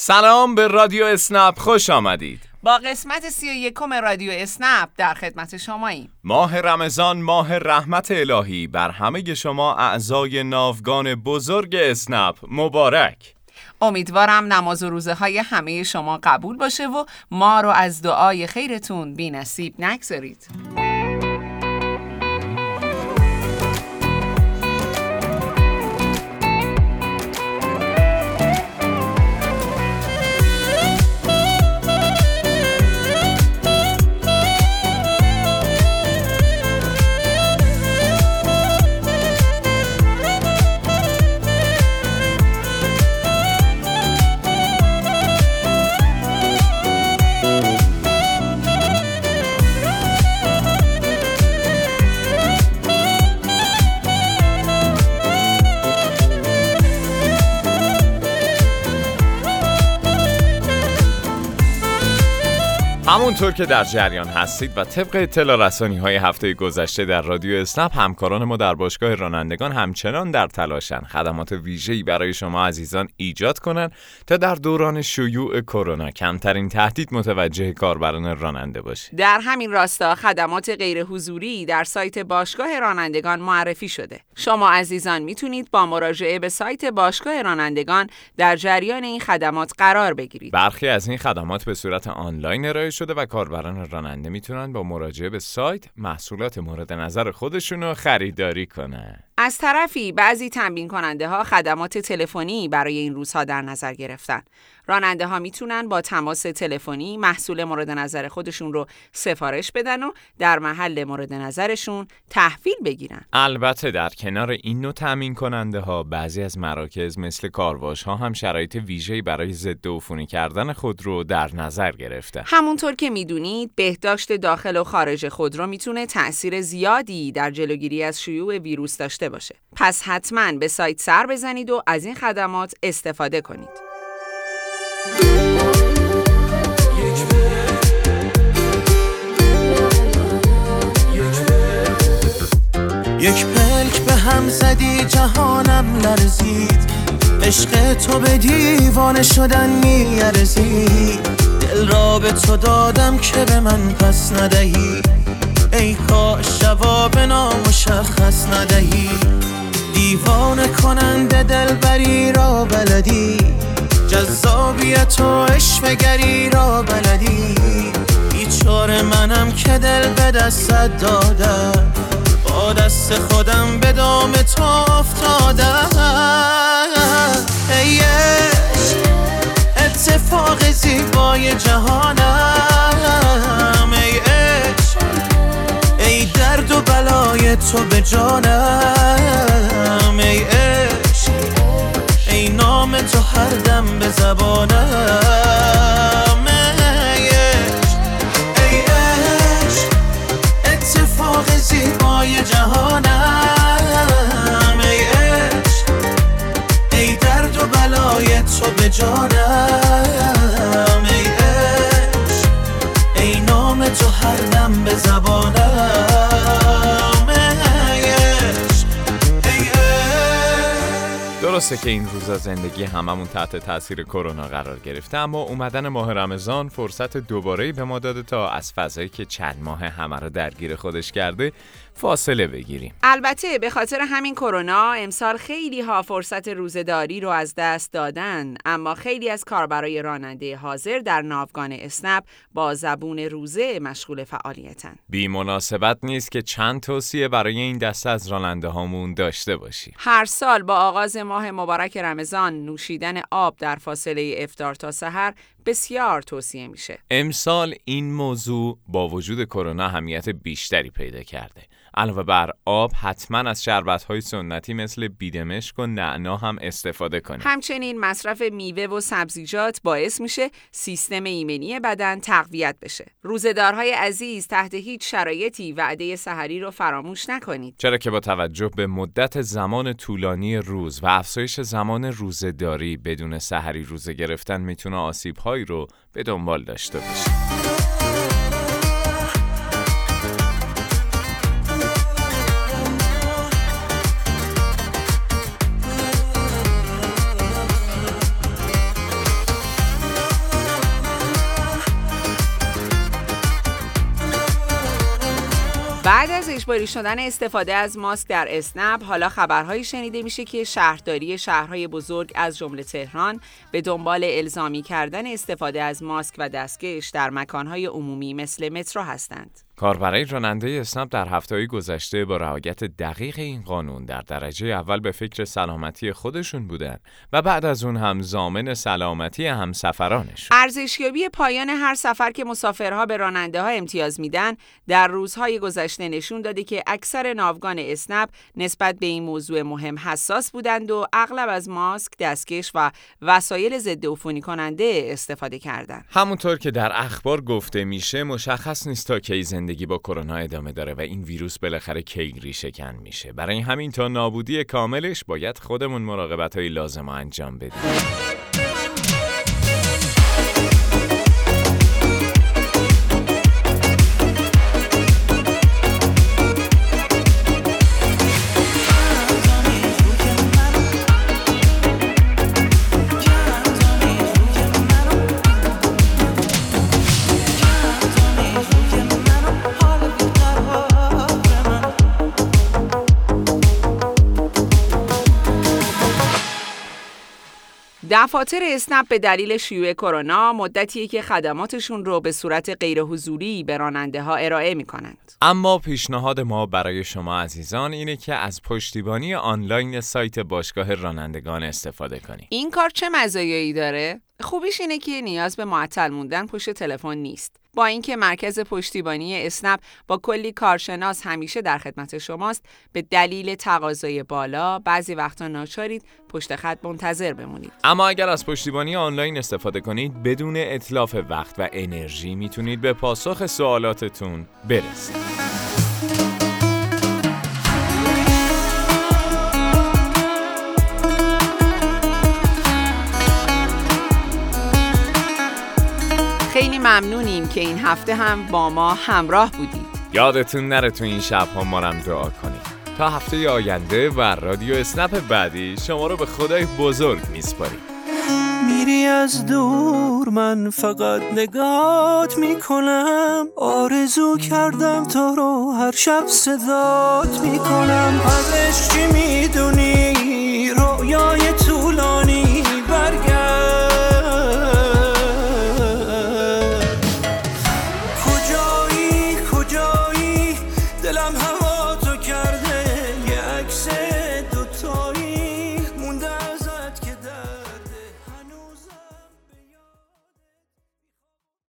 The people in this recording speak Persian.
سلام به رادیو اسنپ خوش آمدید. با قسمت سی و یکم رادیو اسنپ در خدمت شماییم. ماه رمضان ماه رحمت الهی. بر همه شما اعضای ناوگان بزرگ اسنپ مبارک. امیدوارم نماز و روزه های همه شما قبول باشه و ما رو از دعای خیرتون بی نصیب نگذارید. همونطور که در جریان هستید و طبق اطلاع رسانی های هفته گذشته در رادیو اسنپ همکاران ما در باشگاه رانندگان همچنان در تلاشن. خدمات ویژه‌ای برای شما عزیزان ایجاد کنند تا در دوران شیوع کرونا کمترین تهدید متوجه کاربران راننده باشید. در همین راستا خدمات غیر حضوری در سایت باشگاه رانندگان معرفی شده. شما عزیزان می‌تونید با مراجعه به سایت باشگاه رانندگان در جریان این خدمات قرار بگیرید. برخی از این خدمات به صورت آنلاین ارائه شده و کاربران راننده می‌تونن با مراجعه به سایت محصولات مورد نظر خودشون رو خریداری کنن. از طرفی بعضی تمرین کننده ها خدمات تلفنی برای این روزها در نظر گرفتن. راننده ها می‌تونن با تماس تلفنی محصول مورد نظر خودشون رو سفارش بدن و در محل مورد نظرشون تحویل بگیرن. البته در کنار این نوع تامین کننده ها بعضی از مراکز مثل کارواش ها هم شرایط ویژه‌ای برای ضد عفونی کردن خودرو در نظر گرفتن. همونطور که می‌دونید بهداشت داخل و خارج خودرو می‌تونه تاثیر زیادی در جلوگیری از شیوع ویروس داشته باشه. پس حتما به سایت سر بزنید و از این خدمات استفاده کنید. یک پلک به هم زدی جهانم لرزید. عشق تو به دیوانه شدن میارزید. دل را به تو دادم که به من پس ندهی. ای کاش جواب نامشخص ندهی. دیوانه کننده دلبری را بلدی. جذابیت و عشمگری را بلدی. بیچاره منم که دل به دستت دادم با دست خودم به دام تو افتادم ای اتفاق زیبای جهانم بلای تو به جانم ای عشق. ای نام تو هر دم به زبانم. درسته که این روزا زندگی هممون تحت تاثیر کرونا قرار گرفته اما اومدن ماه رمضان فرصت دوباره به ما داده تا از فضایی که چند ماه همه رو درگیر خودش کرده فاصله بگیریم. البته به خاطر همین کرونا امسال خیلی ها فرصت روزهداری رو از دست دادن اما خیلی از کاربرای راننده حاضر در ناوگان اسنپ با زبون روزه مشغول فعالیتن. بی مناسبت نیست که چند توصیه برای این دسته از راننده هامون داشته باشیم. هر سال با آغاز ماه مبارک رمضان نوشیدن آب در فاصله افطار تا سحر بسیار توصیه میشه. امسال این موضوع با وجود کرونا اهمیت بیشتری پیدا کرده. علاوه بر آب حتما از شربت های سنتی مثل بیدمشک و نعنا هم استفاده کنید. همچنین مصرف میوه و سبزیجات باعث میشه سیستم ایمنی بدن تقویت بشه. روزدارهای عزیز تحت هیچ شرایطی وعده سحری رو فراموش نکنید. چرا که با توجه به مدت زمان طولانی روز و افزایش زمان روزهداری بدون سحری روزه گرفتن می‌تونه آسیب هایی رو به دنبال داشته باشه. بعد از اجباری شدن استفاده از ماسک در اسنپ حالا خبرهایی شنیده میشه که شهرداری شهرهای بزرگ از جمله تهران به دنبال الزامی کردن استفاده از ماسک و دستکش در مکانهای عمومی مثل مترو هستند. کاربرای راننده اسنپ در هفته گذشته با رعایت دقیق این قانون در درجه اول به فکر سلامتی خودشون بودن و بعد از اون هم زامن سلامتی همسفرانش. ارزشیابی پایان هر سفر که مسافرها به راننده ها امتیاز میدن در روزهای گذشته نشون داده که اکثر ناوگان اسنپ نسبت به این موضوع مهم حساس بودند و اغلب از ماسک، دستکش و وسایل ضد عفونی کننده استفاده کردند. همونطور که در اخبار گفته میشه مشخص نیست تا کی زندگی با کرونا ادامه داره و این ویروس بالاخره کی شکن میشه. برای همین تا نابودی کاملش باید خودمون مراقبت های لازم انجام بدیم. دفاتر اسنپ به دلیل شیوع کرونا مدتیه که خدماتشون رو به صورت غیر حضوری به راننده ها ارائه می کنند. اما پیشنهاد ما برای شما عزیزان اینه که از پشتیبانی آنلاین سایت باشگاه رانندگان استفاده کنید. این کار چه مزایایی داره؟ خوبیش اینه که نیاز به معطل موندن پشت تلفن نیست. با اینکه مرکز پشتیبانی اسنپ با کلی کارشناس همیشه در خدمت شماست به دلیل تقاضای بالا بعضی وقتا ناچارید پشت خط منتظر بمونید اما اگر از پشتیبانی آنلاین استفاده کنید بدون اطلاف وقت و انرژی می‌تونید به پاسخ سوالاتتون برسید ممنونیم که این هفته هم با ما همراه بودید. یادتون نره تو این شب ها مارم دعا کنید. تا هفته آینده و رادیو اسنپ بعدی شما رو به خدای بزرگ میسپاریم. میری از دور من فقط نگات می‌کنم. آرزو کردم تو رو هر شب صدات می‌کنم. ازش چی می‌دونی؟